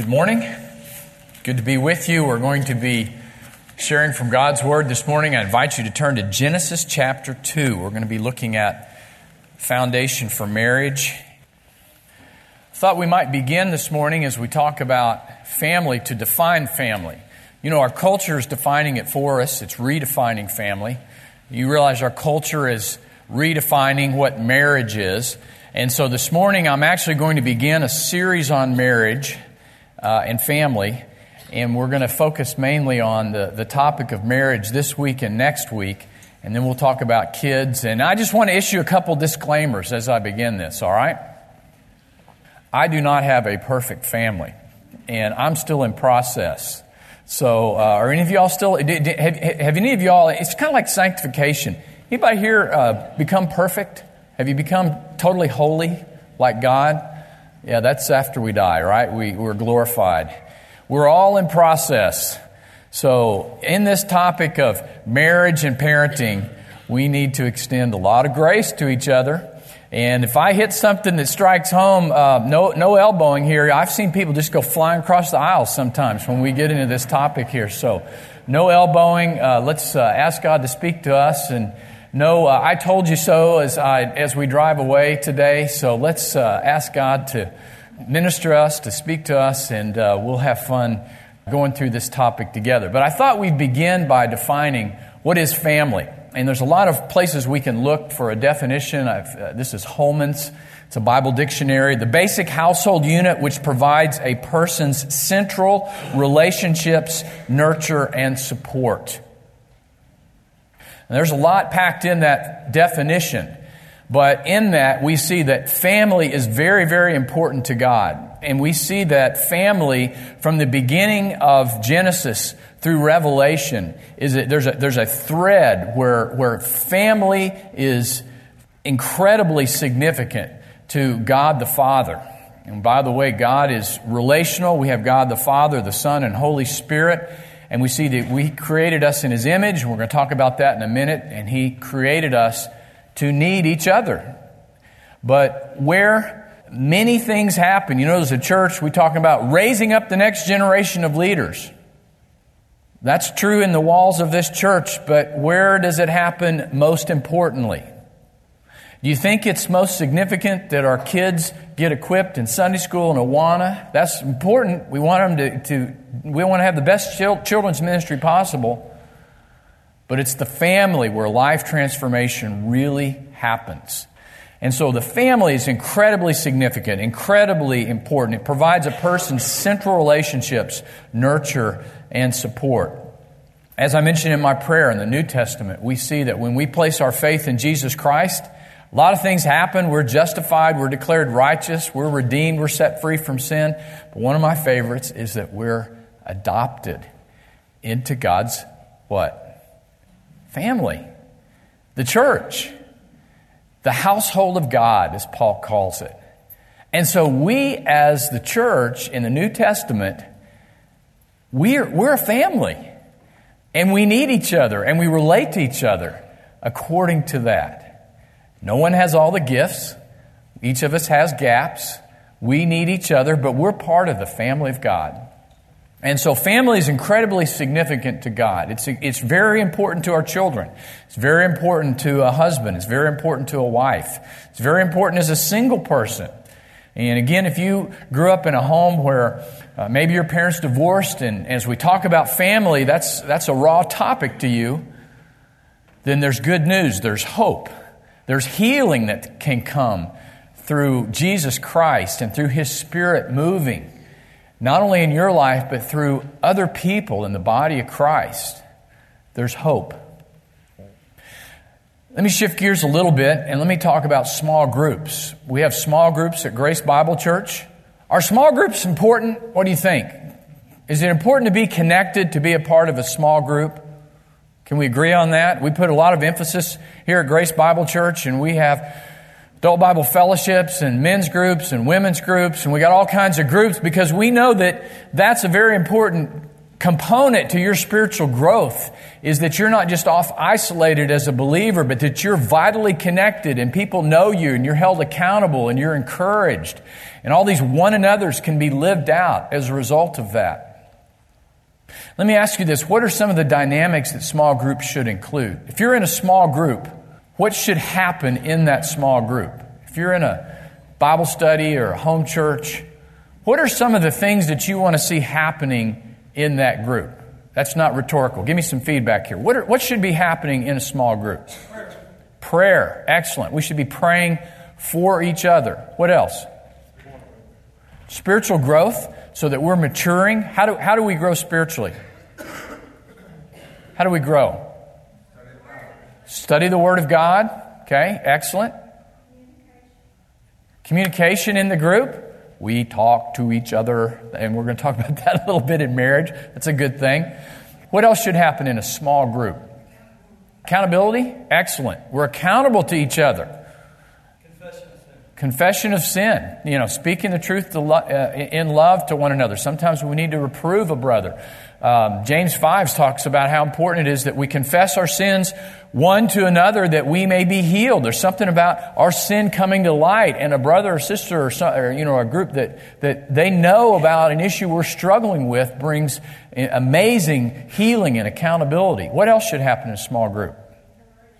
Good morning. Good to be with you. We're going to be sharing from God's Word this morning. I invite you to turn to Genesis chapter 2. We're going to be looking at foundation for marriage. Thought we might begin this morning as we talk about family to define family. You know, our culture is defining it for us, it's redefining family. You realize our culture is redefining what marriage is. And so this morning I'm actually going to begin a series on marriage uh, and family. And we're going to focus mainly on the, the topic of marriage this week and next week. And then we'll talk about kids. And I just want to issue a couple disclaimers as I begin this, all right? I do not have a perfect family, and I'm still in process. So, uh, are any of y'all still, have, have any of y'all, it's kind of like sanctification. Anybody here uh, become perfect? Have you become totally holy like God? Yeah, that's after we die, right? We, we're glorified. We're all in process. So, in this topic of marriage and parenting, we need to extend a lot of grace to each other. And if I hit something that strikes home, uh, no, no elbowing here. I've seen people just go flying across the aisle sometimes when we get into this topic here. So, no elbowing. Uh, let's uh, ask God to speak to us and no, uh, I told you so as, I, as we drive away today. So let's uh, ask God to minister us, to speak to us, and uh, we'll have fun going through this topic together. But I thought we'd begin by defining what is family. And there's a lot of places we can look for a definition. Uh, this is Holman's. It's a Bible dictionary. The basic household unit which provides a person's central relationships, nurture, and support. And there's a lot packed in that definition. But in that, we see that family is very, very important to God. And we see that family from the beginning of Genesis through Revelation is that there's a, there's a thread where, where family is incredibly significant to God the Father. And by the way, God is relational. We have God the Father, the Son, and Holy Spirit. And we see that we created us in His image. We're going to talk about that in a minute. And He created us to need each other. But where many things happen, you know, as a church, we talk about raising up the next generation of leaders. That's true in the walls of this church, but where does it happen most importantly? Do you think it's most significant that our kids get equipped in Sunday school and Awana? That's important. We want them to, to we want to have the best children's ministry possible. But it's the family where life transformation really happens. And so the family is incredibly significant, incredibly important. It provides a person's central relationships, nurture, and support. As I mentioned in my prayer in the New Testament, we see that when we place our faith in Jesus Christ, a lot of things happen. We're justified. We're declared righteous. We're redeemed. We're set free from sin. But one of my favorites is that we're adopted into God's what? Family. The church. The household of God, as Paul calls it. And so we, as the church in the New Testament, we're, we're a family. And we need each other and we relate to each other according to that. No one has all the gifts. Each of us has gaps. We need each other, but we're part of the family of God. And so family is incredibly significant to God. It's, it's very important to our children. It's very important to a husband. It's very important to a wife. It's very important as a single person. And again, if you grew up in a home where uh, maybe your parents divorced, and as we talk about family, that's, that's a raw topic to you, then there's good news. There's hope. There's healing that can come through Jesus Christ and through His Spirit moving, not only in your life, but through other people in the body of Christ. There's hope. Let me shift gears a little bit and let me talk about small groups. We have small groups at Grace Bible Church. Are small groups important? What do you think? Is it important to be connected, to be a part of a small group? Can we agree on that? We put a lot of emphasis here at Grace Bible Church, and we have adult Bible fellowships and men's groups and women's groups, and we got all kinds of groups because we know that that's a very important component to your spiritual growth is that you're not just off isolated as a believer, but that you're vitally connected and people know you and you're held accountable and you're encouraged. And all these one another's can be lived out as a result of that. Let me ask you this. What are some of the dynamics that small groups should include? If you're in a small group, what should happen in that small group? If you're in a Bible study or a home church, what are some of the things that you want to see happening in that group? That's not rhetorical. Give me some feedback here. What, are, what should be happening in a small group? Prayer. Prayer. Excellent. We should be praying for each other. What else? Spiritual growth so that we're maturing. How do, how do we grow spiritually? How do we grow? Study the Word of God. Okay, excellent. Communication in the group we talk to each other, and we're going to talk about that a little bit in marriage. That's a good thing. What else should happen in a small group? Accountability? Excellent. We're accountable to each other. Confession of sin. Confession of sin. You know, speaking the truth lo- uh, in love to one another. Sometimes we need to reprove a brother. Um, James 5 talks about how important it is that we confess our sins one to another that we may be healed. There's something about our sin coming to light and a brother or sister or, some, or, you know, a group that, that they know about an issue we're struggling with brings amazing healing and accountability. What else should happen in a small group?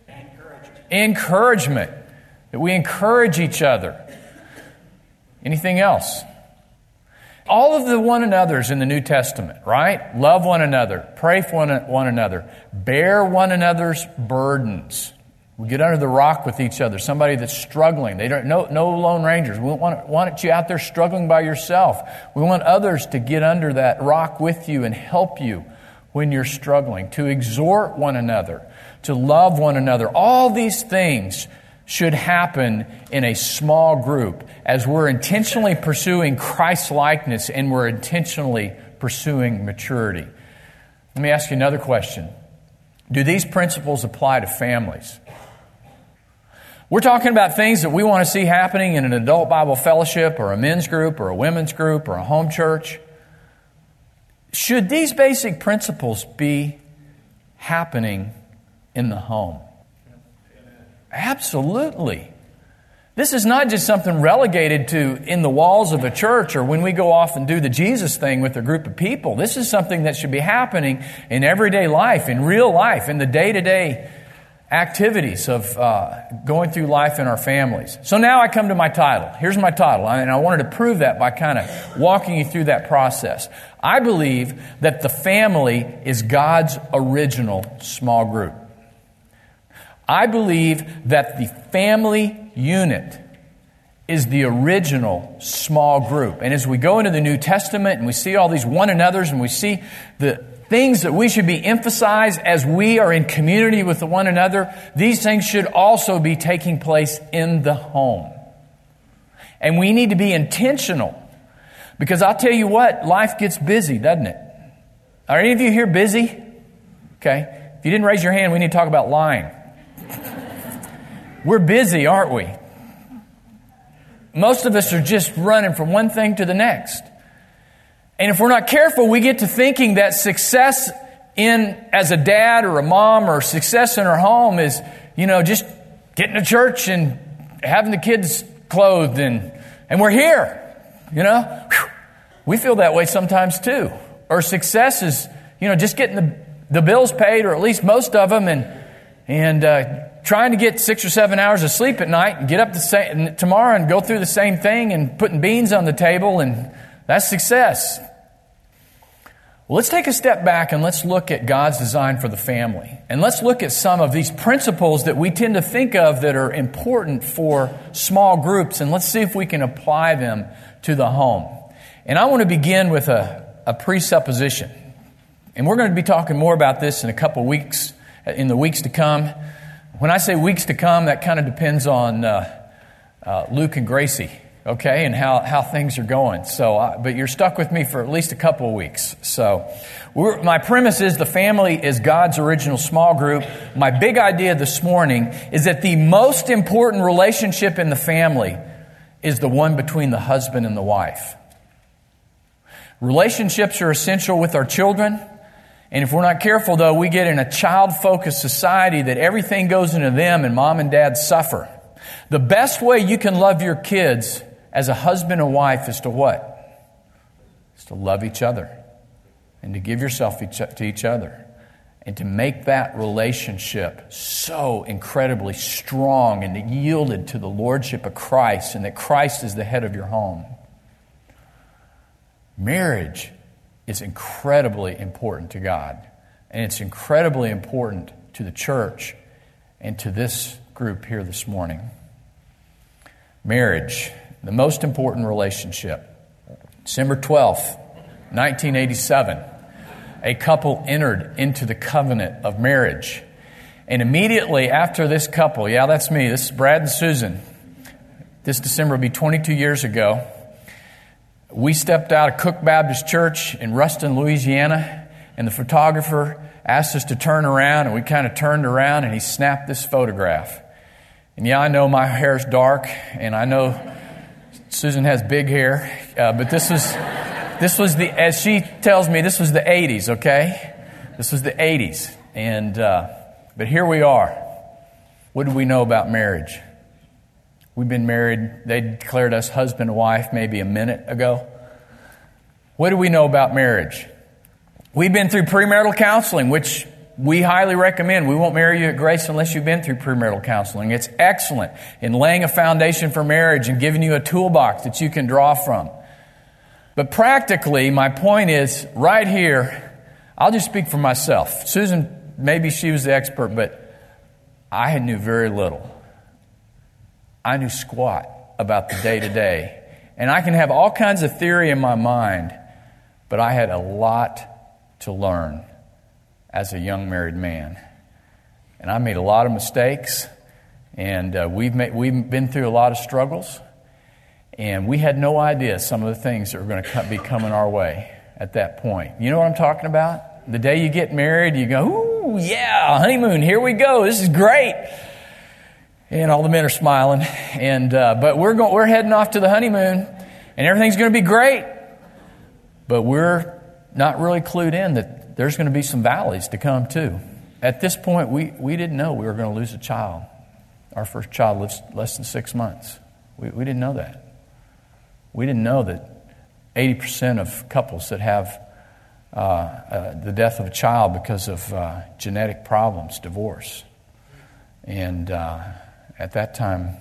Encouragement. Encouragement. That we encourage each other. Anything else? all of the one another's in the New Testament, right? Love one another, pray for one, one another, bear one another's burdens. We get under the rock with each other. Somebody that's struggling. They don't, no, no lone rangers. We want, want you out there struggling by yourself. We want others to get under that rock with you and help you when you're struggling, to exhort one another, to love one another. All these things should happen in a small group as we're intentionally pursuing Christ likeness and we're intentionally pursuing maturity. Let me ask you another question Do these principles apply to families? We're talking about things that we want to see happening in an adult Bible fellowship or a men's group or a women's group or a home church. Should these basic principles be happening in the home? Absolutely. This is not just something relegated to in the walls of a church or when we go off and do the Jesus thing with a group of people. This is something that should be happening in everyday life, in real life, in the day to day activities of uh, going through life in our families. So now I come to my title. Here's my title, and I wanted to prove that by kind of walking you through that process. I believe that the family is God's original small group. I believe that the family unit is the original small group. And as we go into the New Testament and we see all these one another's and we see the things that we should be emphasized as we are in community with one another, these things should also be taking place in the home. And we need to be intentional. Because I'll tell you what, life gets busy, doesn't it? Are any of you here busy? Okay. If you didn't raise your hand, we need to talk about lying. We're busy, aren't we? Most of us are just running from one thing to the next. And if we're not careful, we get to thinking that success in as a dad or a mom or success in our home is, you know, just getting to church and having the kids clothed and and we're here. You know? We feel that way sometimes too. Or success is, you know, just getting the, the bills paid or at least most of them and and uh, trying to get six or seven hours of sleep at night and get up the same, tomorrow and go through the same thing and putting beans on the table, and that's success. Well, let's take a step back and let's look at God's design for the family. And let's look at some of these principles that we tend to think of that are important for small groups, and let's see if we can apply them to the home. And I want to begin with a, a presupposition. And we're going to be talking more about this in a couple weeks, in the weeks to come. When I say weeks to come, that kind of depends on uh, uh, Luke and Gracie, okay, and how, how things are going. So, uh, but you're stuck with me for at least a couple of weeks. So, my premise is the family is God's original small group. My big idea this morning is that the most important relationship in the family is the one between the husband and the wife. Relationships are essential with our children. And if we're not careful, though, we get in a child focused society that everything goes into them and mom and dad suffer. The best way you can love your kids as a husband and wife is to what? Is to love each other and to give yourself to each other and to make that relationship so incredibly strong and yielded to the lordship of Christ and that Christ is the head of your home. Marriage is incredibly important to God, and it's incredibly important to the church and to this group here this morning. Marriage, the most important relationship. December 12th, 1987 a couple entered into the covenant of marriage. And immediately after this couple, yeah, that's me, this is Brad and Susan. This December will be 22 years ago. We stepped out of Cook Baptist Church in Ruston, Louisiana, and the photographer asked us to turn around, and we kind of turned around, and he snapped this photograph. And yeah, I know my hair's dark, and I know Susan has big hair, uh, but this was. This was the, as she tells me, this was the 80s, okay? This was the 80s. And, uh, but here we are. What do we know about marriage? We've been married, they declared us husband and wife maybe a minute ago. What do we know about marriage? We've been through premarital counseling, which we highly recommend. We won't marry you at Grace unless you've been through premarital counseling. It's excellent in laying a foundation for marriage and giving you a toolbox that you can draw from. But practically, my point is right here, I'll just speak for myself. Susan, maybe she was the expert, but I knew very little. I knew squat about the day to day. And I can have all kinds of theory in my mind, but I had a lot to learn as a young married man. And I made a lot of mistakes, and uh, we've, made, we've been through a lot of struggles. And we had no idea some of the things that were going to be coming our way at that point. You know what I'm talking about? The day you get married, you go, ooh, yeah, honeymoon, here we go. This is great. And all the men are smiling. And, uh, but we're, going, we're heading off to the honeymoon, and everything's going to be great. But we're not really clued in that there's going to be some valleys to come too. At this point, we, we didn't know we were going to lose a child. Our first child lives less than six months. We, we didn't know that. We didn't know that 80% of couples that have uh, uh, the death of a child because of uh, genetic problems divorce. And uh, at that time,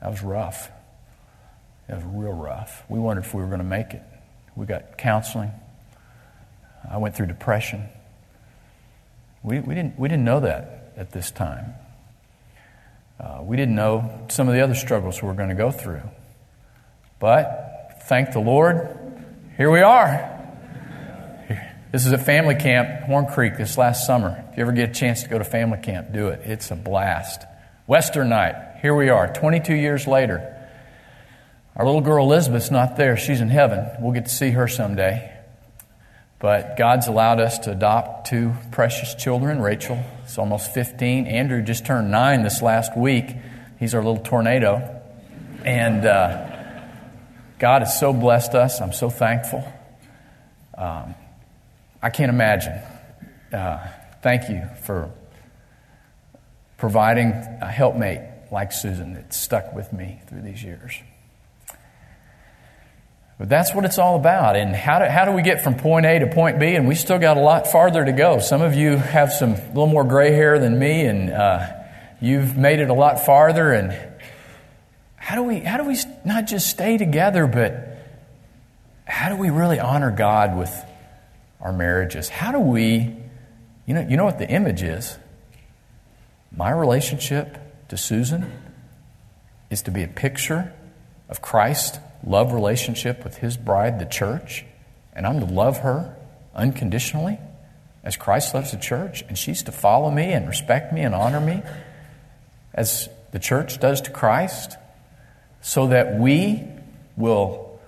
that was rough. It was real rough. We wondered if we were going to make it. We got counseling. I went through depression. We, we, didn't, we didn't know that at this time. Uh, we didn't know some of the other struggles we were going to go through. But thank the Lord, here we are. This is a family camp, Horn Creek, this last summer. If you ever get a chance to go to family camp, do it. It's a blast. Western night, here we are, 22 years later. Our little girl Elizabeth's not there. She's in heaven. We'll get to see her someday. But God's allowed us to adopt two precious children. Rachel is almost 15. Andrew just turned nine this last week. He's our little tornado. And uh, God has so blessed us. I'm so thankful. Um, I can't imagine. Uh, thank you for providing a helpmate like Susan that stuck with me through these years. But that's what it's all about. And how do, how do we get from point A to point B? And we still got a lot farther to go. Some of you have some a little more gray hair than me, and uh, you've made it a lot farther. And how do we, how do we not just stay together, but how do we really honor God with our marriages? How do we, you know, you know what the image is? My relationship to Susan is to be a picture of Christ's love relationship with his bride, the church, and I'm to love her unconditionally as Christ loves the church, and she's to follow me and respect me and honor me as the church does to Christ so that we will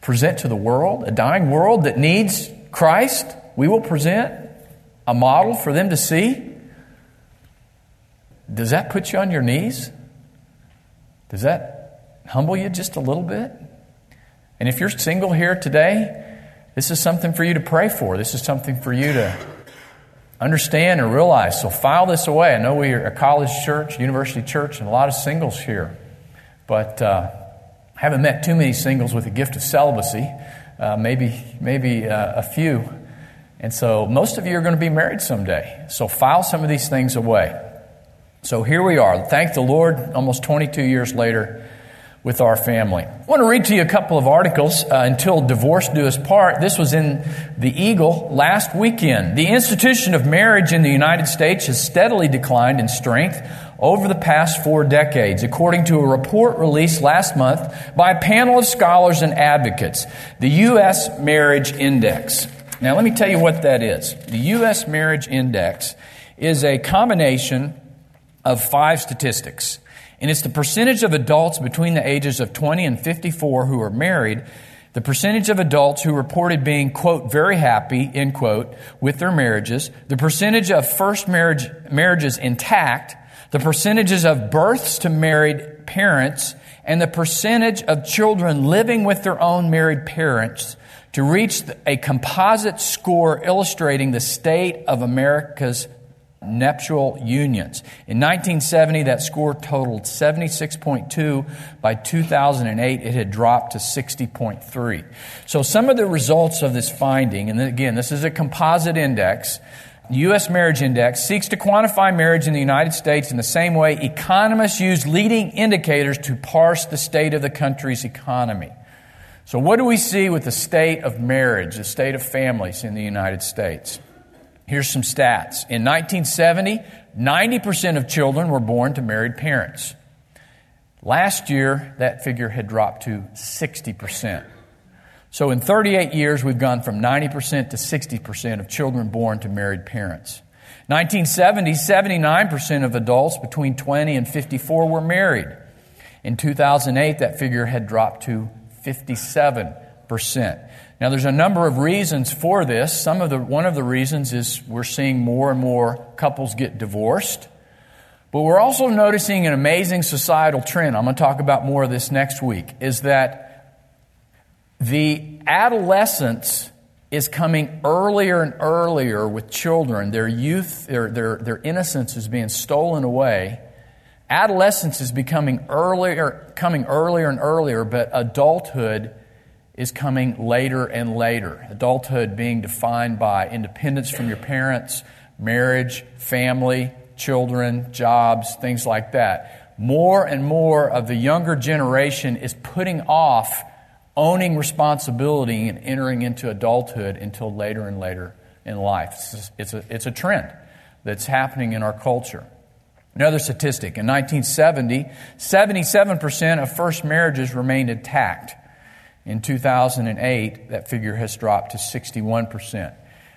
present to the world, a dying world that needs Christ, we will present a model for them to see. Does that put you on your knees? Does that humble you just a little bit? And if you're single here today, this is something for you to pray for. This is something for you to understand and realize. So file this away. I know we are a college church, university church, and a lot of singles here. But uh, I haven't met too many singles with a gift of celibacy. Uh, maybe maybe uh, a few. And so most of you are going to be married someday. So file some of these things away. So here we are. Thank the Lord, almost 22 years later with our family. I want to read to you a couple of articles uh, until divorce do us part. This was in the Eagle last weekend. The institution of marriage in the United States has steadily declined in strength over the past four decades, according to a report released last month by a panel of scholars and advocates, the U.S. Marriage Index. Now, let me tell you what that is. The U.S. Marriage Index is a combination of five statistics. And it's the percentage of adults between the ages of 20 and 54 who are married, the percentage of adults who reported being, quote, very happy, end quote, with their marriages, the percentage of first marriage, marriages intact, the percentages of births to married parents, and the percentage of children living with their own married parents to reach a composite score illustrating the state of America's nuptial unions. In 1970, that score totaled 76.2. By 2008, it had dropped to 60.3. So some of the results of this finding, and again, this is a composite index, U.S. Marriage Index seeks to quantify marriage in the United States in the same way economists use leading indicators to parse the state of the country's economy. So, what do we see with the state of marriage, the state of families in the United States? Here's some stats. In 1970, 90% of children were born to married parents. Last year, that figure had dropped to 60%. So in 38 years, we've gone from 90% to 60% of children born to married parents. 1970, 79% of adults between 20 and 54 were married. In 2008, that figure had dropped to 57%. Now, there's a number of reasons for this. Some of the, one of the reasons is we're seeing more and more couples get divorced. But we're also noticing an amazing societal trend. I'm going to talk about more of this next week. Is that the adolescence is coming earlier and earlier with children. Their youth, their, their, their innocence is being stolen away. Adolescence is becoming earlier, coming earlier and earlier, but adulthood is coming later and later. Adulthood being defined by independence from your parents, marriage, family, children, jobs, things like that. More and more of the younger generation is putting off owning responsibility and entering into adulthood until later and later in life. It's a, it's a, it's a trend that's happening in our culture. Another statistic in 1970, 77% of first marriages remained intact. In 2008, that figure has dropped to 61%.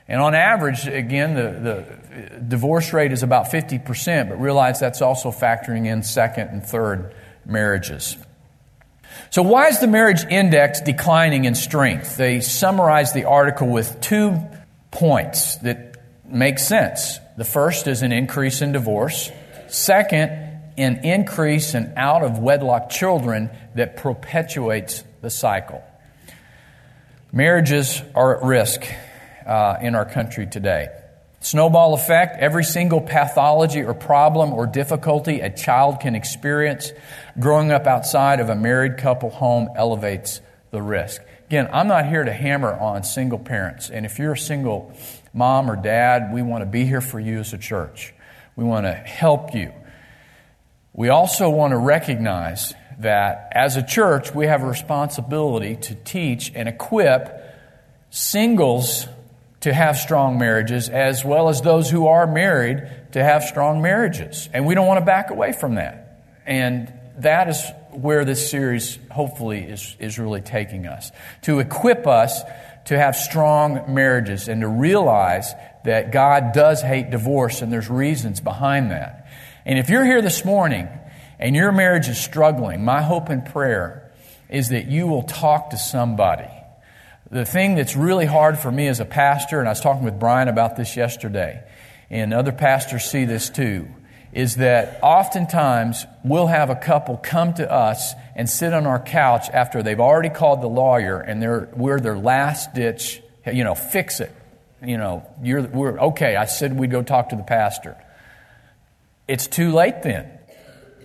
And on average, again, the, the divorce rate is about 50%, but realize that's also factoring in second and third marriages. So, why is the marriage index declining in strength? They summarize the article with two points that make sense. The first is an increase in divorce. Second, an increase in out of wedlock children that perpetuates the cycle. Marriages are at risk uh, in our country today. Snowball effect every single pathology or problem or difficulty a child can experience growing up outside of a married couple home elevates the risk. Again, I'm not here to hammer on single parents. And if you're a single mom or dad, we want to be here for you as a church. We want to help you. We also want to recognize that as a church, we have a responsibility to teach and equip singles to have strong marriages, as well as those who are married to have strong marriages. And we don't want to back away from that. And that is where this series hopefully is, is really taking us to equip us to have strong marriages and to realize that God does hate divorce and there's reasons behind that. And if you're here this morning and your marriage is struggling, my hope and prayer is that you will talk to somebody. The thing that's really hard for me as a pastor, and I was talking with Brian about this yesterday, and other pastors see this too, is that oftentimes we'll have a couple come to us and sit on our couch after they've already called the lawyer and they're, we're their last ditch you know, fix it. You know, you're, we're, okay, I said we'd go talk to the pastor. It's too late then.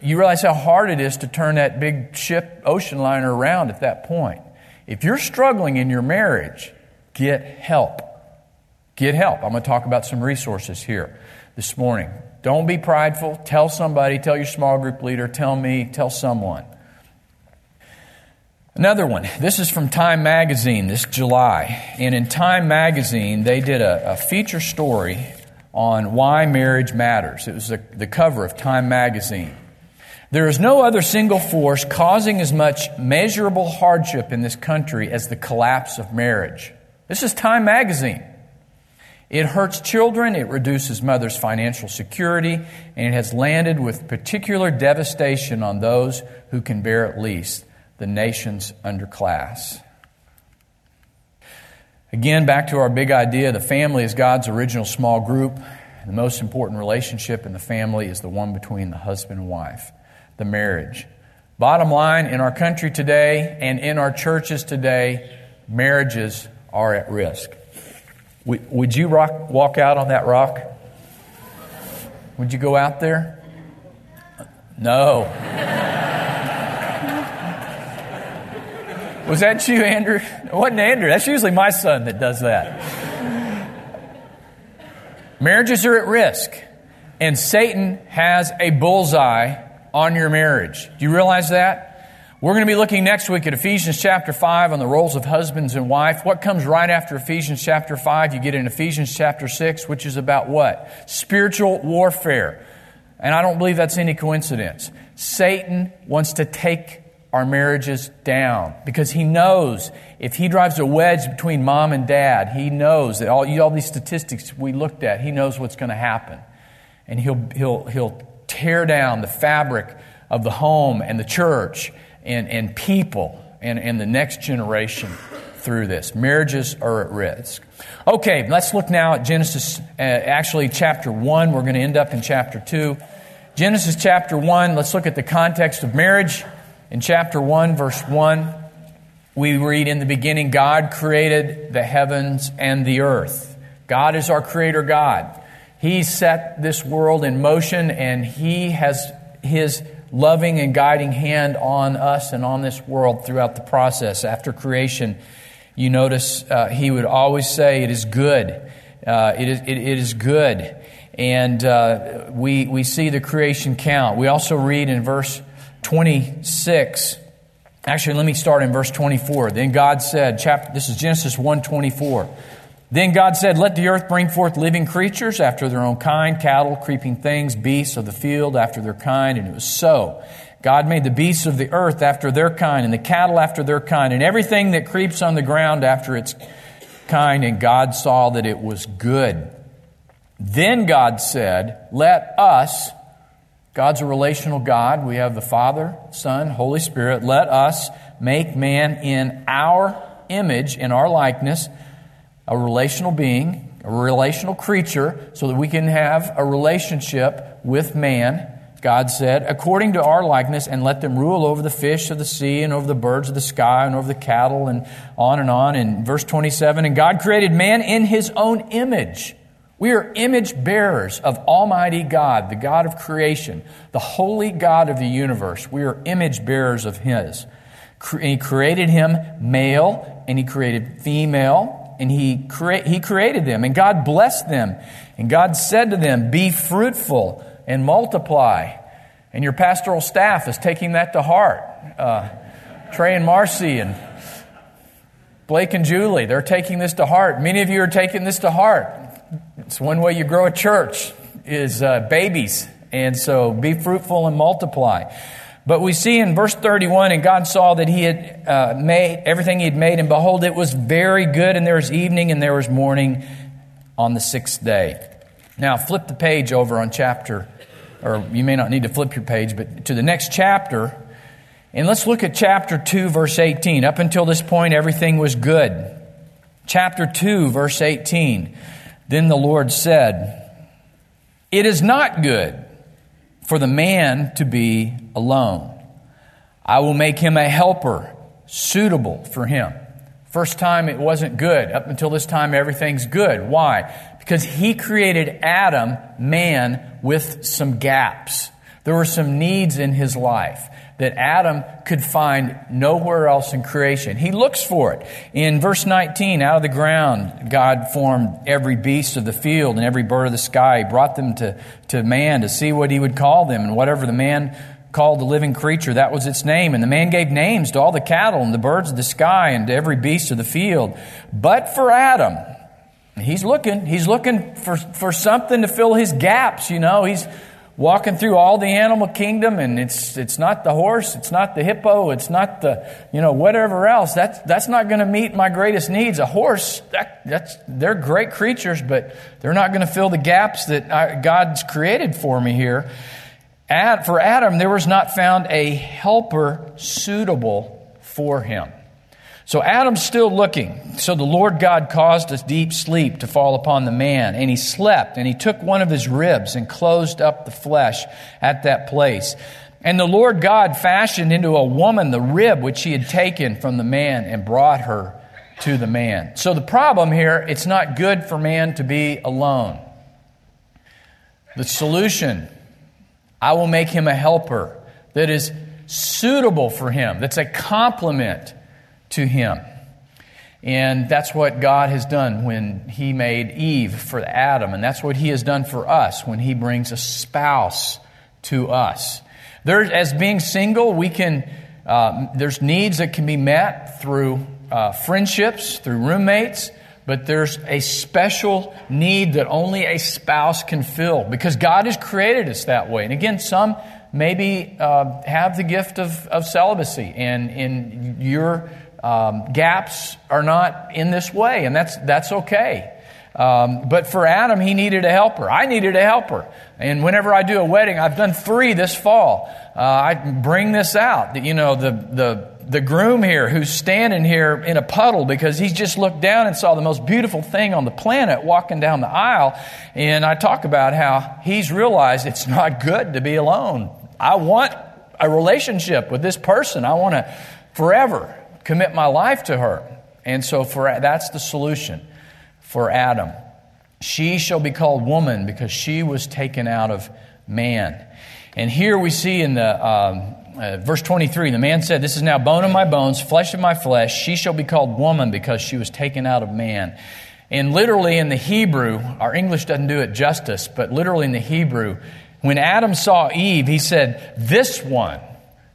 You realize how hard it is to turn that big ship ocean liner around at that point. If you're struggling in your marriage, get help. Get help. I'm going to talk about some resources here this morning. Don't be prideful. Tell somebody, tell your small group leader, tell me, tell someone. Another one. This is from Time Magazine this July. And in Time Magazine, they did a, a feature story on why marriage matters. It was the, the cover of Time Magazine. There is no other single force causing as much measurable hardship in this country as the collapse of marriage. This is Time Magazine. It hurts children, it reduces mothers' financial security, and it has landed with particular devastation on those who can bear it least the nation's underclass. Again, back to our big idea the family is God's original small group. The most important relationship in the family is the one between the husband and wife, the marriage. Bottom line, in our country today and in our churches today, marriages are at risk. Would you rock, walk out on that rock? Would you go out there? No. Was that you, Andrew? It wasn't Andrew. That's usually my son that does that. Marriages are at risk, and Satan has a bullseye on your marriage. Do you realize that? We're going to be looking next week at Ephesians chapter 5 on the roles of husbands and wife. What comes right after Ephesians chapter 5? You get in Ephesians chapter 6, which is about what? Spiritual warfare. And I don't believe that's any coincidence. Satan wants to take our marriages down because he knows if he drives a wedge between mom and dad, he knows that all, all these statistics we looked at, he knows what's going to happen. And he'll, he'll, he'll tear down the fabric of the home and the church and, and people and, and the next generation through this. Marriages are at risk. Okay, let's look now at Genesis, uh, actually, chapter 1. We're going to end up in chapter 2. Genesis chapter 1, let's look at the context of marriage. In chapter 1, verse 1, we read in the beginning, God created the heavens and the earth. God is our creator God. He set this world in motion and He has His loving and guiding hand on us and on this world throughout the process. After creation, you notice uh, He would always say, It is good. Uh, it, is, it, it is good. And uh, we, we see the creation count. We also read in verse 26. Actually, let me start in verse 24. Then God said, chapter, this is Genesis 1:24. Then God said, Let the earth bring forth living creatures after their own kind, cattle, creeping things, beasts of the field after their kind. And it was so. God made the beasts of the earth after their kind, and the cattle after their kind, and everything that creeps on the ground after its kind. And God saw that it was good. Then God said, Let us God's a relational God. We have the Father, Son, Holy Spirit. Let us make man in our image, in our likeness, a relational being, a relational creature, so that we can have a relationship with man. God said, according to our likeness, and let them rule over the fish of the sea, and over the birds of the sky, and over the cattle, and on and on. In verse 27, and God created man in his own image. We are image bearers of Almighty God, the God of creation, the holy God of the universe. We are image bearers of His. He created him male and He created female and he, he created them and God blessed them. And God said to them, Be fruitful and multiply. And your pastoral staff is taking that to heart. Uh, Trey and Marcy and Blake and Julie, they're taking this to heart. Many of you are taking this to heart. It's one way you grow a church is uh, babies. And so be fruitful and multiply. But we see in verse 31, and God saw that he had uh, made everything he had made, and behold, it was very good, and there was evening and there was morning on the sixth day. Now, flip the page over on chapter, or you may not need to flip your page, but to the next chapter, and let's look at chapter 2, verse 18. Up until this point, everything was good. Chapter 2, verse 18. Then the Lord said, It is not good for the man to be alone. I will make him a helper suitable for him. First time it wasn't good. Up until this time, everything's good. Why? Because he created Adam, man, with some gaps. There were some needs in his life that Adam could find nowhere else in creation. He looks for it. In verse 19, out of the ground, God formed every beast of the field and every bird of the sky. He brought them to, to man to see what he would call them. And whatever the man called the living creature, that was its name. And the man gave names to all the cattle and the birds of the sky and to every beast of the field. But for Adam, he's looking, he's looking for, for something to fill his gaps, you know. He's, walking through all the animal kingdom and it's it's not the horse it's not the hippo it's not the you know whatever else. That's that's not going to meet my greatest needs. A horse that, that's they're great creatures but they're not going to fill the gaps that I, god's created for me here. Ad, for adam there was not found a helper suitable for him so Adam's still looking. So the Lord God caused a deep sleep to fall upon the man, and he slept, and he took one of his ribs and closed up the flesh at that place. And the Lord God fashioned into a woman the rib which he had taken from the man and brought her to the man. So the problem here, it's not good for man to be alone. The solution, I will make him a helper that is suitable for him, that's a complement to him. And that's what God has done when He made Eve for Adam. And that's what He has done for us when He brings a spouse to us. There, as being single, we can, uh, there's needs that can be met through uh, friendships, through roommates, but there's a special need that only a spouse can fill because God has created us that way. And again, some maybe uh, have the gift of, of celibacy, and in your um, gaps are not in this way, and that's, that's okay. Um, but for Adam, he needed a helper. I needed a helper. And whenever I do a wedding, I've done three this fall. Uh, I bring this out. That, you know, the, the, the groom here who's standing here in a puddle because he's just looked down and saw the most beautiful thing on the planet walking down the aisle. And I talk about how he's realized it's not good to be alone. I want a relationship with this person. I want to forever commit my life to her. And so for that's the solution for Adam. She shall be called woman because she was taken out of man. And here we see in the um, uh, verse 23, the man said, This is now bone of my bones, flesh of my flesh. She shall be called woman because she was taken out of man. And literally in the Hebrew, our English doesn't do it justice, but literally in the Hebrew, when Adam saw Eve, he said, This one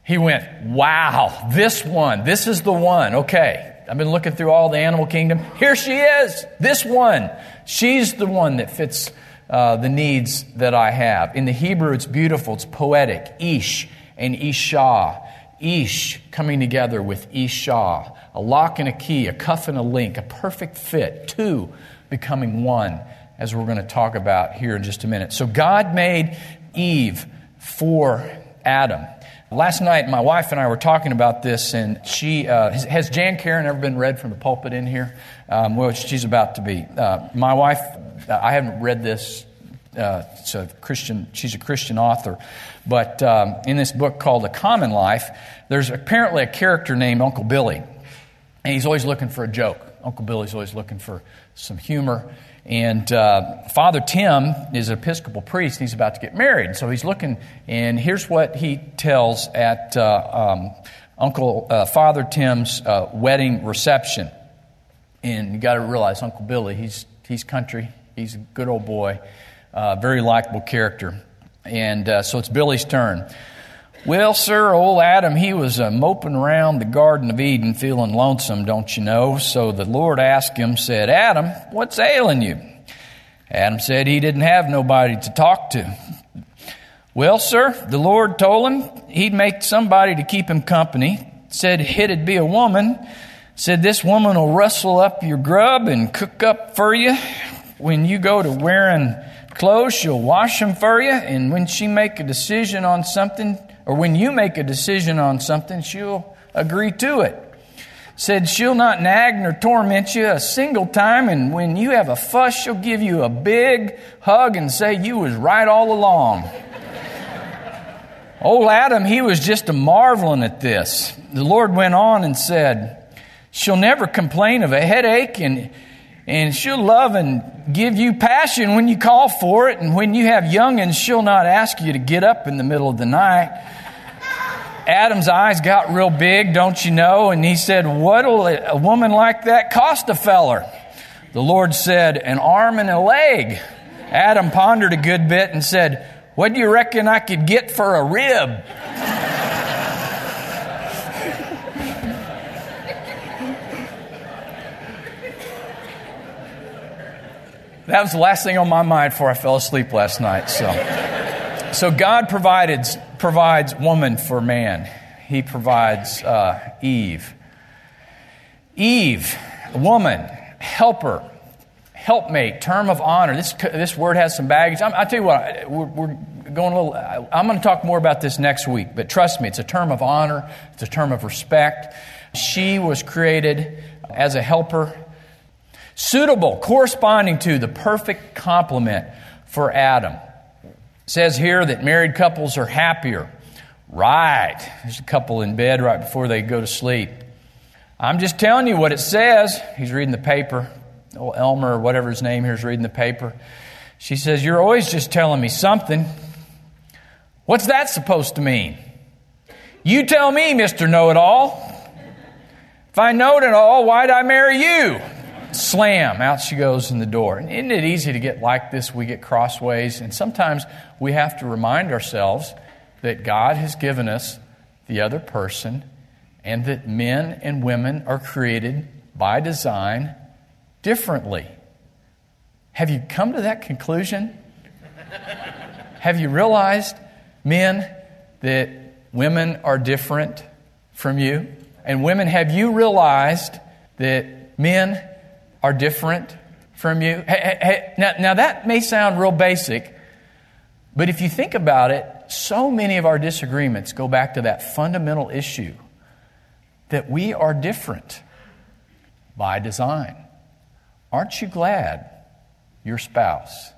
he went, Wow, this one, this is the one. Okay, I've been looking through all the animal kingdom. Here she is, this one. She's the one that fits uh, the needs that I have. In the Hebrew, it's beautiful, it's poetic. Ish and Isha. Ish coming together with Isha. A lock and a key, a cuff and a link, a perfect fit. Two becoming one, as we're going to talk about here in just a minute. So God made Eve for Adam. Last night, my wife and I were talking about this, and she uh, has Jan Karon ever been read from the pulpit in here? Um, well, she's about to be. Uh, my wife, I haven't read this. Uh, it's a Christian. She's a Christian author, but um, in this book called A Common Life, there's apparently a character named Uncle Billy, and he's always looking for a joke. Uncle Billy's always looking for some humor. And uh, Father Tim is an Episcopal priest. He's about to get married. So he's looking, and here's what he tells at uh, um, Uncle uh, Father Tim's uh, wedding reception. And you got to realize Uncle Billy, he's, he's country, he's a good old boy, uh, very likable character. And uh, so it's Billy's turn. Well, sir, old Adam, he was uh, moping around the Garden of Eden feeling lonesome, don't you know? So the Lord asked him, said, Adam, what's ailing you? Adam said he didn't have nobody to talk to. Well, sir, the Lord told him he'd make somebody to keep him company. Said it'd be a woman. Said this woman will rustle up your grub and cook up for you. When you go to wearing clothes, she'll wash them for you. And when she make a decision on something, or when you make a decision on something, she'll agree to it. Said she'll not nag nor torment you a single time, and when you have a fuss, she'll give you a big hug and say you was right all along. Old Adam, he was just a marveling at this. The Lord went on and said, She'll never complain of a headache and and she'll love and give you passion when you call for it. And when you have youngins, she'll not ask you to get up in the middle of the night. Adam's eyes got real big, don't you know? And he said, What'll a woman like that cost a feller? The Lord said, An arm and a leg. Adam pondered a good bit and said, What do you reckon I could get for a rib? That was the last thing on my mind before I fell asleep last night. So, so God provided, provides woman for man. He provides uh, Eve. Eve, woman, helper, helpmate, term of honor. This, this word has some baggage. I'm, i tell you what, we're, we're going a little, I'm going to talk more about this next week, but trust me, it's a term of honor, it's a term of respect. She was created as a helper Suitable, corresponding to the perfect complement for Adam. Says here that married couples are happier. Right. There's a couple in bed right before they go to sleep. I'm just telling you what it says. He's reading the paper. Old Elmer, or whatever his name here, is reading the paper. She says, You're always just telling me something. What's that supposed to mean? You tell me, Mr. Know It All. If I know it all, why'd I marry you? Slam, out she goes in the door. And isn't it easy to get like this? We get crossways, and sometimes we have to remind ourselves that God has given us the other person and that men and women are created by design differently. Have you come to that conclusion? have you realized, men, that women are different from you? And women, have you realized that men are different from you. Hey, hey, now, now, that may sound real basic, but if you think about it, so many of our disagreements go back to that fundamental issue that we are different by design. Aren't you glad your spouse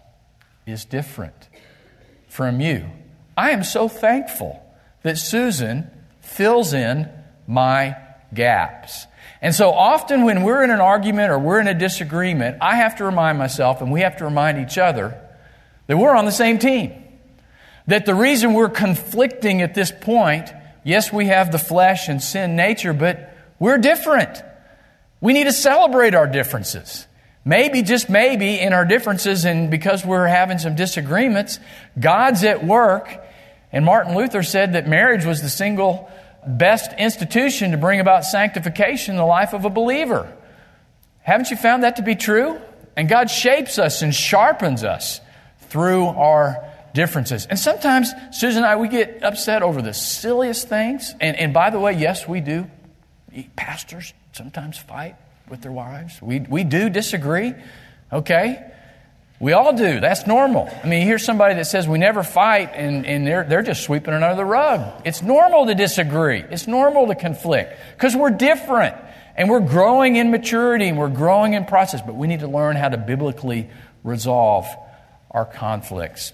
is different from you? I am so thankful that Susan fills in my gaps. And so often when we're in an argument or we're in a disagreement, I have to remind myself and we have to remind each other that we're on the same team. That the reason we're conflicting at this point, yes, we have the flesh and sin nature, but we're different. We need to celebrate our differences. Maybe, just maybe, in our differences, and because we're having some disagreements, God's at work. And Martin Luther said that marriage was the single best institution to bring about sanctification in the life of a believer. Haven't you found that to be true? And God shapes us and sharpens us through our differences. And sometimes, Susan and I, we get upset over the silliest things. And, and by the way, yes, we do. Pastors sometimes fight with their wives. We, we do disagree, okay? We all do. That's normal. I mean, you hear somebody that says we never fight and, and they're, they're just sweeping it under the rug. It's normal to disagree. It's normal to conflict because we're different and we're growing in maturity and we're growing in process, but we need to learn how to biblically resolve our conflicts.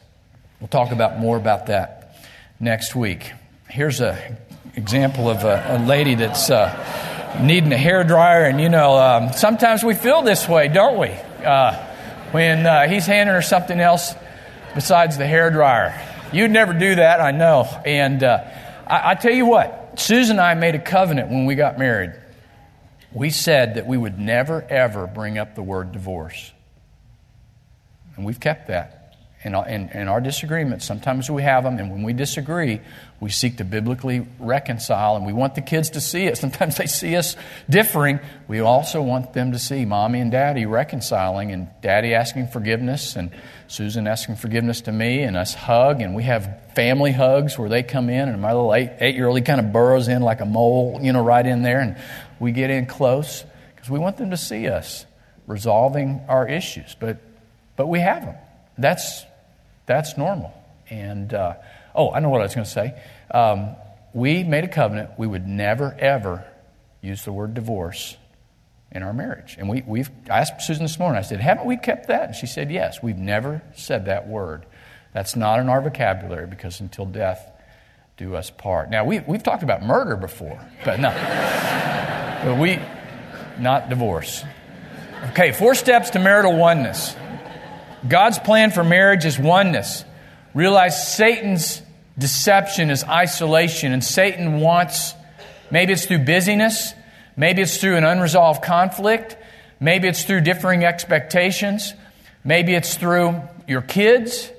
We'll talk about more about that next week. Here's an example of a, a lady that's uh, needing a hair dryer, and you know, um, sometimes we feel this way, don't we? Uh, when uh, he's handing her something else besides the hair dryer. You'd never do that, I know. And uh, I, I tell you what, Susan and I made a covenant when we got married. We said that we would never, ever bring up the word divorce. And we've kept that. In, in, our disagreements, sometimes we have them, and when we disagree, we seek to biblically reconcile, and we want the kids to see it. Sometimes they see us differing. We also want them to see mommy and daddy reconciling, and daddy asking forgiveness, and Susan asking forgiveness to me, and us hug, and we have family hugs where they come in, and my little eight year old, he kind of burrows in like a mole, you know, right in there, and we get in close because we want them to see us resolving our issues. But, but we have them. That's that's normal. And, uh, oh, I know what I was going to say. Um, we made a covenant we would never, ever use the word divorce in our marriage. And we, we've, I asked Susan this morning, I said, haven't we kept that? And she said, yes, we've never said that word. That's not in our vocabulary because until death do us part. Now, we, we've talked about murder before, but no. but we, not divorce. Okay, four steps to marital oneness. God's plan for marriage is oneness. Realize Satan's deception is isolation, and Satan wants maybe it's through busyness, maybe it's through an unresolved conflict, maybe it's through differing expectations, maybe it's through your kids,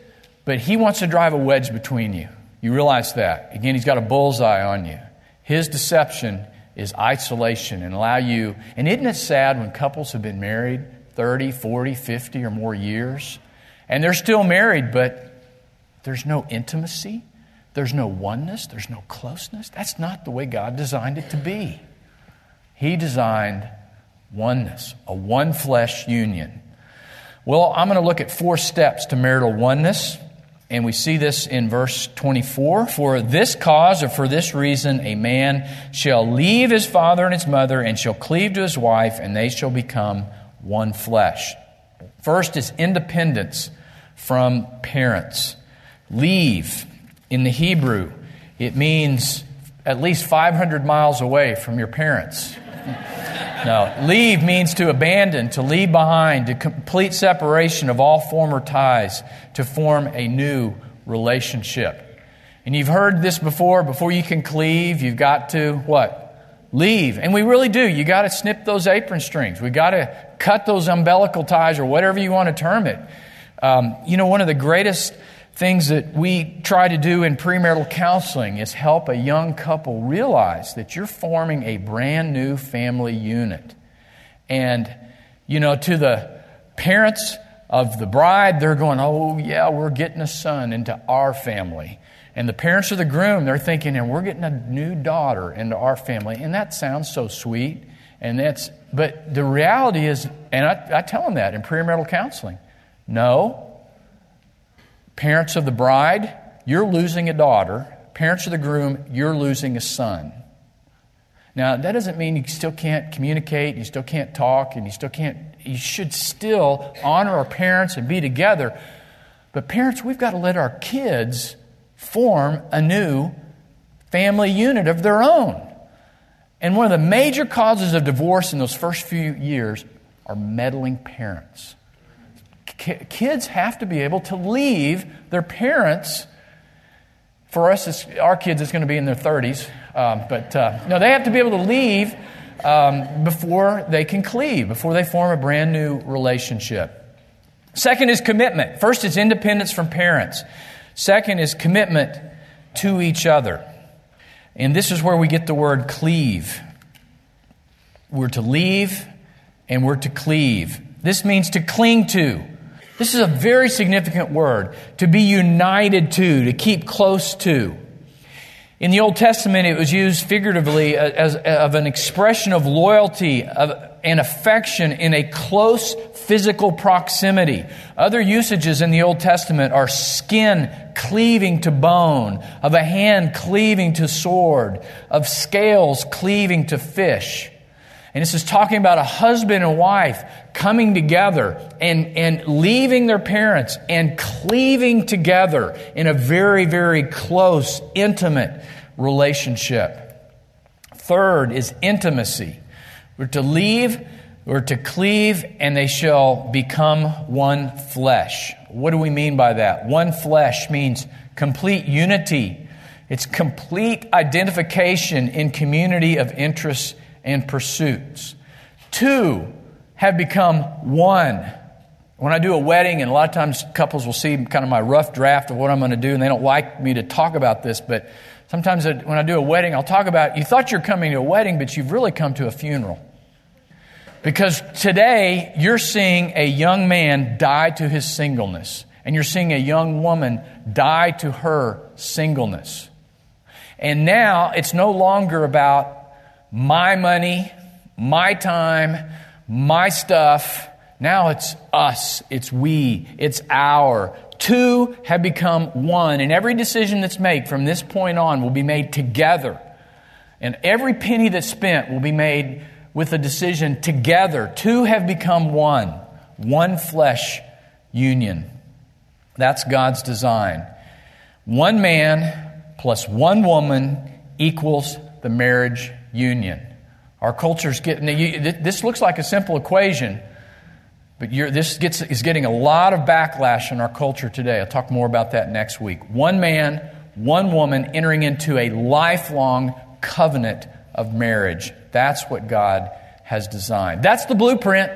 but he wants to drive a wedge between you. You realize that. Again, he's got a bullseye on you. His deception is isolation and allow you. And isn't it sad when couples have been married 30, 40, 50 or more years and they're still married, but there's no intimacy, there's no oneness, there's no closeness? That's not the way God designed it to be. He designed oneness, a one flesh union. Well, I'm going to look at four steps to marital oneness. And we see this in verse 24. For this cause or for this reason, a man shall leave his father and his mother and shall cleave to his wife, and they shall become one flesh. First is independence from parents. Leave in the Hebrew, it means at least 500 miles away from your parents. No, leave means to abandon, to leave behind, to complete separation of all former ties, to form a new relationship. And you've heard this before, before you can cleave, you've got to what? Leave. And we really do. You got to snip those apron strings. We got to cut those umbilical ties or whatever you want to term it. Um, you know, one of the greatest things that we try to do in premarital counseling is help a young couple realize that you're forming a brand new family unit. And, you know, to the parents of the bride, they're going, oh, yeah, we're getting a son into our family. And the parents of the groom, they're thinking, and we're getting a new daughter into our family. And that sounds so sweet. And that's, but the reality is, and I, I tell them that in premarital counseling no, Parents of the bride, you're losing a daughter. Parents of the groom, you're losing a son. Now, that doesn't mean you still can't communicate, you still can't talk, and you still can't, you should still honor our parents and be together. But, parents, we've got to let our kids form a new family unit of their own. And one of the major causes of divorce in those first few years are meddling parents kids have to be able to leave their parents. For us, our kids, it's going to be in their 30s. Um, but uh, no, they have to be able to leave um, before they can cleave, before they form a brand new relationship. Second is commitment. First is independence from parents. Second is commitment to each other. And this is where we get the word cleave. We're to leave and we're to cleave. This means to cling to, this is a very significant word to be united to, to keep close to. In the Old Testament, it was used figuratively as, as of an expression of loyalty of, and affection in a close physical proximity. Other usages in the Old Testament are skin cleaving to bone, of a hand cleaving to sword, of scales cleaving to fish. And this is talking about a husband and wife coming together and, and leaving their parents and cleaving together in a very, very close, intimate relationship. Third is intimacy. We're to leave, we're to cleave, and they shall become one flesh. What do we mean by that? One flesh means complete unity. It's complete identification in community of interests and pursuits. Two have become one. When I do a wedding, and a lot of times couples will see kind of my rough draft of what I'm going to do, and they don't like me to talk about this, but sometimes when I do a wedding, I'll talk about you thought you're coming to a wedding, but you've really come to a funeral. Because today, you're seeing a young man die to his singleness, and you're seeing a young woman die to her singleness. And now it's no longer about my money, my time, my stuff. Now it's us, it's we, it's our. Two have become one, and every decision that's made from this point on will be made together. And every penny that's spent will be made with a decision together. Two have become one, one flesh union. That's God's design. One man plus one woman equals the marriage union. Our culture's getting, this looks like a simple equation, but this gets, is getting a lot of backlash in our culture today. I'll talk more about that next week. One man, one woman entering into a lifelong covenant of marriage. That's what God has designed. That's the blueprint.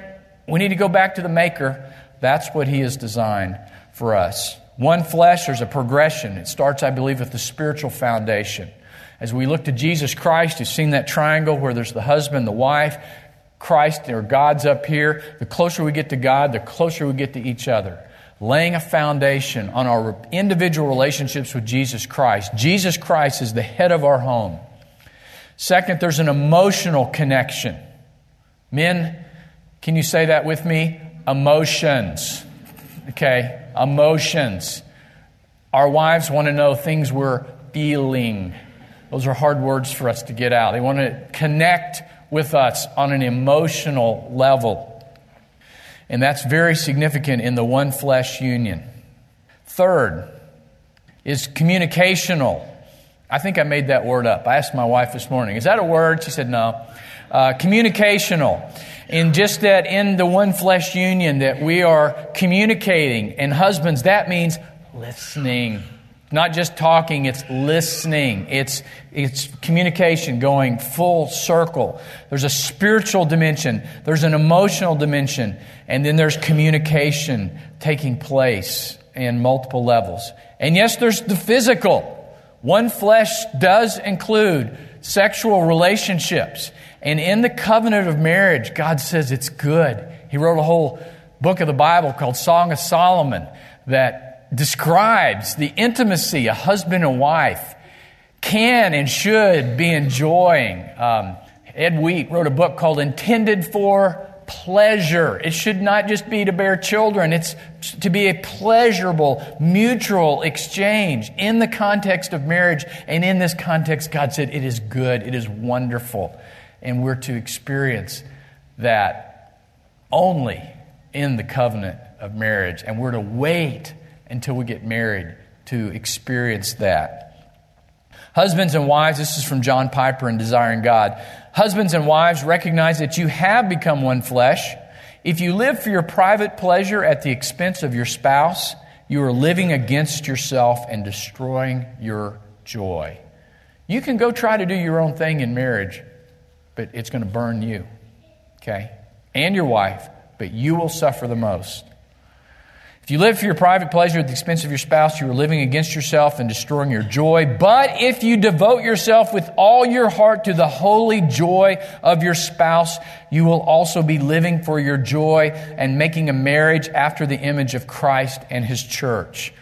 We need to go back to the Maker. That's what He has designed for us. One flesh, there's a progression. It starts, I believe, with the spiritual foundation. As we look to Jesus Christ, you've seen that triangle where there's the husband, the wife, Christ or God's up here. The closer we get to God, the closer we get to each other. Laying a foundation on our individual relationships with Jesus Christ. Jesus Christ is the head of our home. Second, there's an emotional connection. Men, can you say that with me? Emotions. Okay, emotions. Our wives want to know things we're feeling. Those are hard words for us to get out. They want to connect with us on an emotional level. And that's very significant in the one flesh union. Third is communicational. I think I made that word up. I asked my wife this morning, is that a word? She said, no. Uh, communicational. In just that in the one flesh union that we are communicating. And husbands, that means listening. Not just talking, it's listening. It's, it's communication going full circle. There's a spiritual dimension, there's an emotional dimension, and then there's communication taking place in multiple levels. And yes, there's the physical. One flesh does include sexual relationships. And in the covenant of marriage, God says it's good. He wrote a whole book of the Bible called Song of Solomon that describes the intimacy a husband and wife can and should be enjoying. Um, Ed Wheat wrote a book called Intended for Pleasure. It should not just be to bear children, it's to be a pleasurable, mutual exchange in the context of marriage. And in this context, God said it is good, it is wonderful. And we're to experience that only in the covenant of marriage. And we're to wait until we get married to experience that. Husbands and wives, this is from John Piper in Desiring God. Husbands and wives, recognize that you have become one flesh. If you live for your private pleasure at the expense of your spouse, you are living against yourself and destroying your joy. You can go try to do your own thing in marriage, but it's going to burn you, okay? And your wife, but you will suffer the most. If you live for your private pleasure at the expense of your spouse, you are living against yourself and destroying your joy. But if you devote yourself with all your heart to the holy joy of your spouse, you will also be living for your joy and making a marriage after the image of Christ and his church.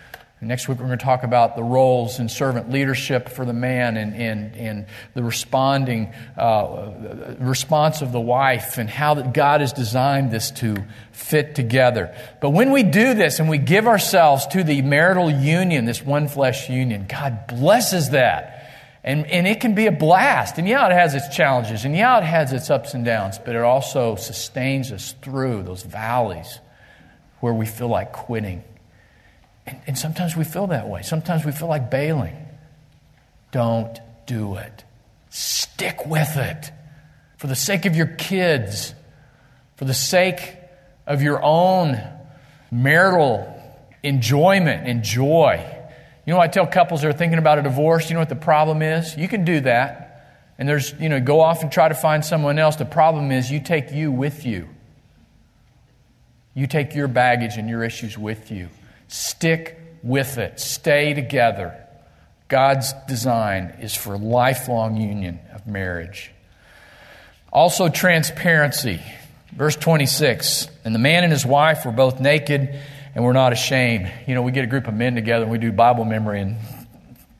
Next week, we're going to talk about the roles in servant leadership for the man and, and, and the responding uh, response of the wife and how that God has designed this to fit together. But when we do this and we give ourselves to the marital union, this one flesh union, God blesses that. And, and it can be a blast. And yeah, it has its challenges. And yeah, it has its ups and downs. But it also sustains us through those valleys where we feel like quitting and, and sometimes we feel that way. Sometimes we feel like bailing. Don't do it. Stick with it. For the sake of your kids, for the sake of your own marital enjoyment and joy. You know, I tell couples that are thinking about a divorce, you know what the problem is? You can do that. And there's, you know, go off and try to find someone else. The problem is you take you with you. You take your baggage and your issues with you. Stick with it, stay together. God's design is for lifelong union of marriage. Also, transparency. Verse 26 And the man and his wife were both naked and were not ashamed. You know, we get a group of men together and we do Bible memory, and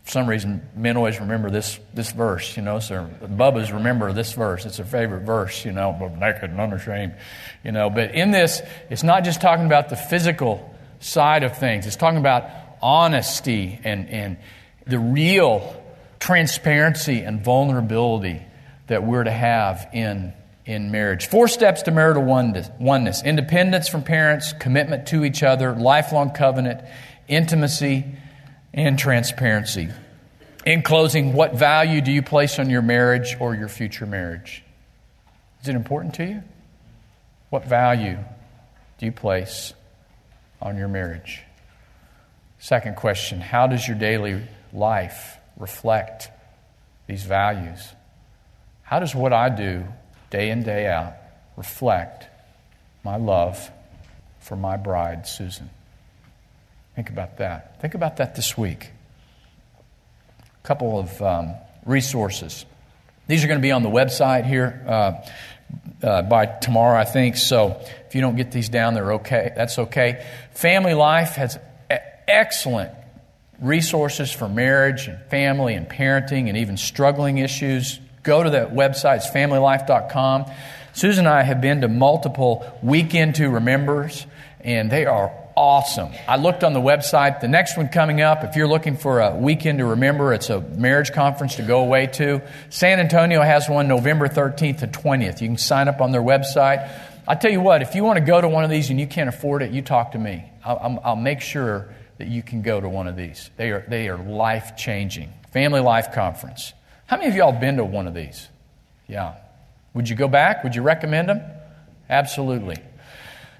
for some reason, men always remember this, this verse, you know. So, Bubba's remember this verse. It's their favorite verse, you know, naked and unashamed, you know. But in this, it's not just talking about the physical side of things. It's talking about honesty and, and the real transparency and vulnerability that we're to have in, in marriage. Four steps to marital oneness, oneness independence from parents, commitment to each other, lifelong covenant, intimacy, and transparency. In closing, what value do you place on your marriage or your future marriage? Is it important to you? What value do you place on your marriage? Second question How does your daily life reflect these values? How does what I do day in, day out reflect my love for my bride, Susan? Think about that. Think about that this week. A couple of um, resources. These are going to be on the website here uh, uh, by tomorrow, I think. So if you don't get these down, they're okay. That's okay. Family Life has excellent resources for marriage and family and parenting and even struggling issues. Go to that website, it's familylife.com. Susan and I have been to multiple weekend to remembers, and they are awesome. I looked on the website. The next one coming up, if you're looking for a weekend to remember, it's a marriage conference to go away to. San Antonio has one November 13th to 20th. You can sign up on their website. I tell you what, if you want to go to one of these and you can't afford it, you talk to me. I'll, I'll make sure that you can go to one of these. They are, they are life changing. Family Life Conference. How many of y'all been to one of these? Yeah. Would you go back? Would you recommend them? Absolutely.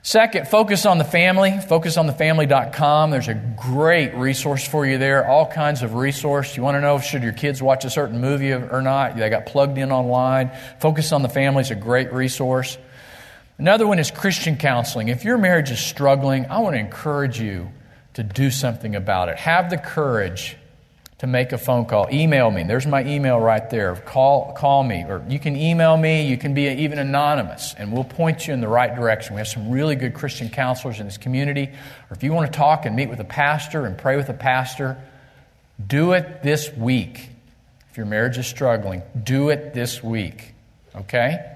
Second, focus on the family. Focusonthefamily.com. There's a great resource for you there. All kinds of resource. You want to know should your kids watch a certain movie or not? They got plugged in online. Focus on the Family is a great resource. Another one is Christian counseling. If your marriage is struggling, I want to encourage you to do something about it. Have the courage to make a phone call. Email me. There's my email right there. Call, call me. Or you can email me. You can be even anonymous, and we'll point you in the right direction. We have some really good Christian counselors in this community. Or if you want to talk and meet with a pastor and pray with a pastor, do it this week. If your marriage is struggling, do it this week. Okay?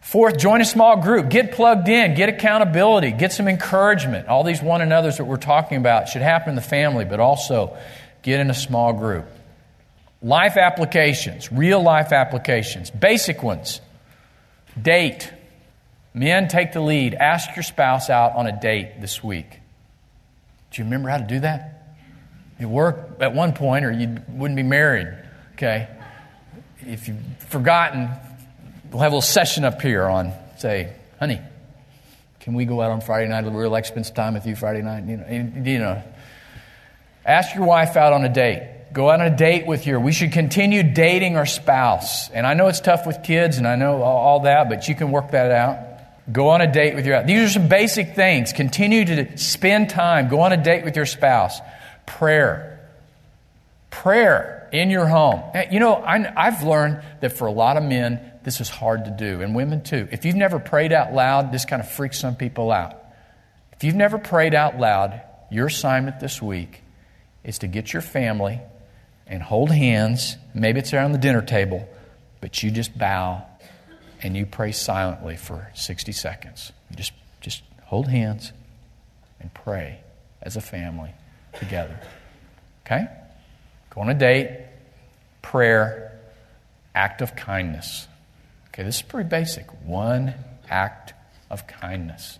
Fourth, join a small group. Get plugged in. Get accountability. Get some encouragement. All these one another's that we're talking about should happen in the family, but also get in a small group. Life applications, real life applications, basic ones. Date. Men, take the lead. Ask your spouse out on a date this week. Do you remember how to do that? You work at one point, or you wouldn't be married. Okay? If you've forgotten, we'll have a little session up here on, say, honey, can we go out on Friday night? We'd really like to spend some time with you Friday night. You know, you know, ask your wife out on a date. Go out on a date with your. We should continue dating our spouse. And I know it's tough with kids, and I know all that, but you can work that out. Go on a date with your. These are some basic things. Continue to spend time. Go on a date with your spouse. Prayer. Prayer in your home. You know, I've learned that for a lot of men, this is hard to do, and women too. If you've never prayed out loud, this kind of freaks some people out. If you've never prayed out loud, your assignment this week is to get your family and hold hands. Maybe it's around the dinner table, but you just bow and you pray silently for 60 seconds. You just, just hold hands and pray as a family together. Okay? Go on a date, prayer, act of kindness. Okay, this is pretty basic. One act of kindness.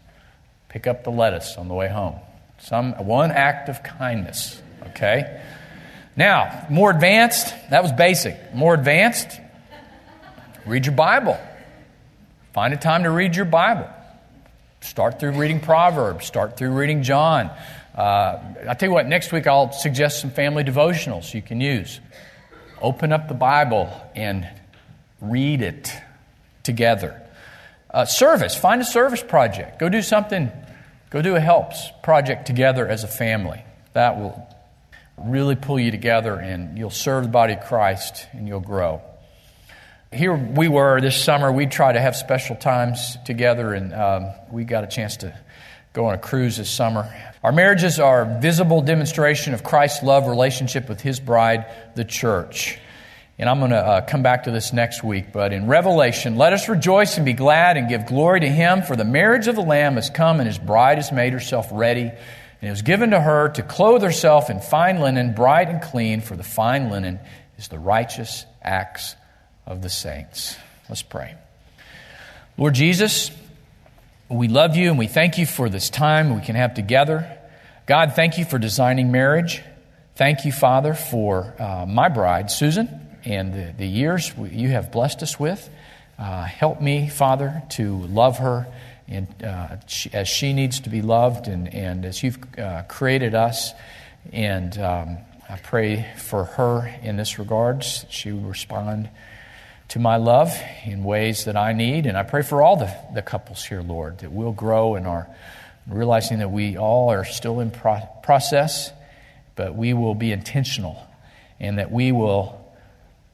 Pick up the lettuce on the way home. Some one act of kindness. Okay? Now, more advanced, that was basic. More advanced, read your Bible. Find a time to read your Bible. Start through reading Proverbs, start through reading John. Uh, I'll tell you what, next week I'll suggest some family devotionals you can use. Open up the Bible and read it together. Uh, service, find a service project. Go do something, go do a helps project together as a family. That will really pull you together and you'll serve the body of Christ and you'll grow. Here we were this summer, we try to have special times together, and um, we got a chance to go on a cruise this summer. Our marriages are a visible demonstration of Christ's love relationship with his bride, the church. And I'm going to uh, come back to this next week. But in Revelation, let us rejoice and be glad and give glory to him, for the marriage of the Lamb has come, and his bride has made herself ready. And it was given to her to clothe herself in fine linen, bright and clean, for the fine linen is the righteous acts of the saints. Let's pray. Lord Jesus, we love you and we thank you for this time we can have together. God, thank you for designing marriage. Thank you, Father, for uh, my bride, Susan, and the, the years you have blessed us with. Uh, help me, Father, to love her and, uh, she, as she needs to be loved and, and as you've uh, created us. And um, I pray for her in this regard. She will respond to my love in ways that I need. And I pray for all the, the couples here, Lord, that we'll grow in our realizing that we all are still in pro- process, but we will be intentional and that we will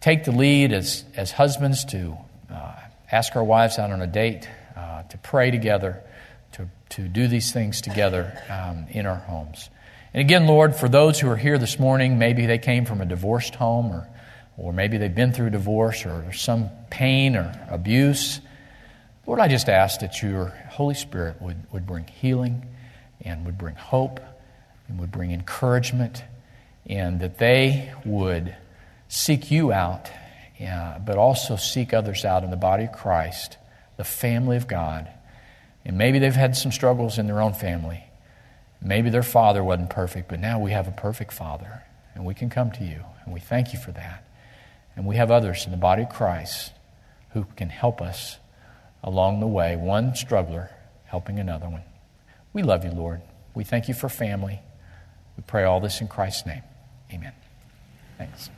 take the lead as, as husbands to uh, ask our wives out on a date, uh, to pray together, to, to do these things together um, in our homes. And again, Lord, for those who are here this morning, maybe they came from a divorced home or, or maybe they've been through divorce or some pain or abuse. Lord, I just ask that your Holy Spirit would, would bring healing and would bring hope and would bring encouragement and that they would seek you out, uh, but also seek others out in the body of Christ, the family of God. And maybe they've had some struggles in their own family. Maybe their father wasn't perfect, but now we have a perfect father, and we can come to you, and we thank you for that. And we have others in the body of Christ who can help us along the way, one struggler helping another one. We love you, Lord. We thank you for family. We pray all this in Christ's name. Amen. Thanks.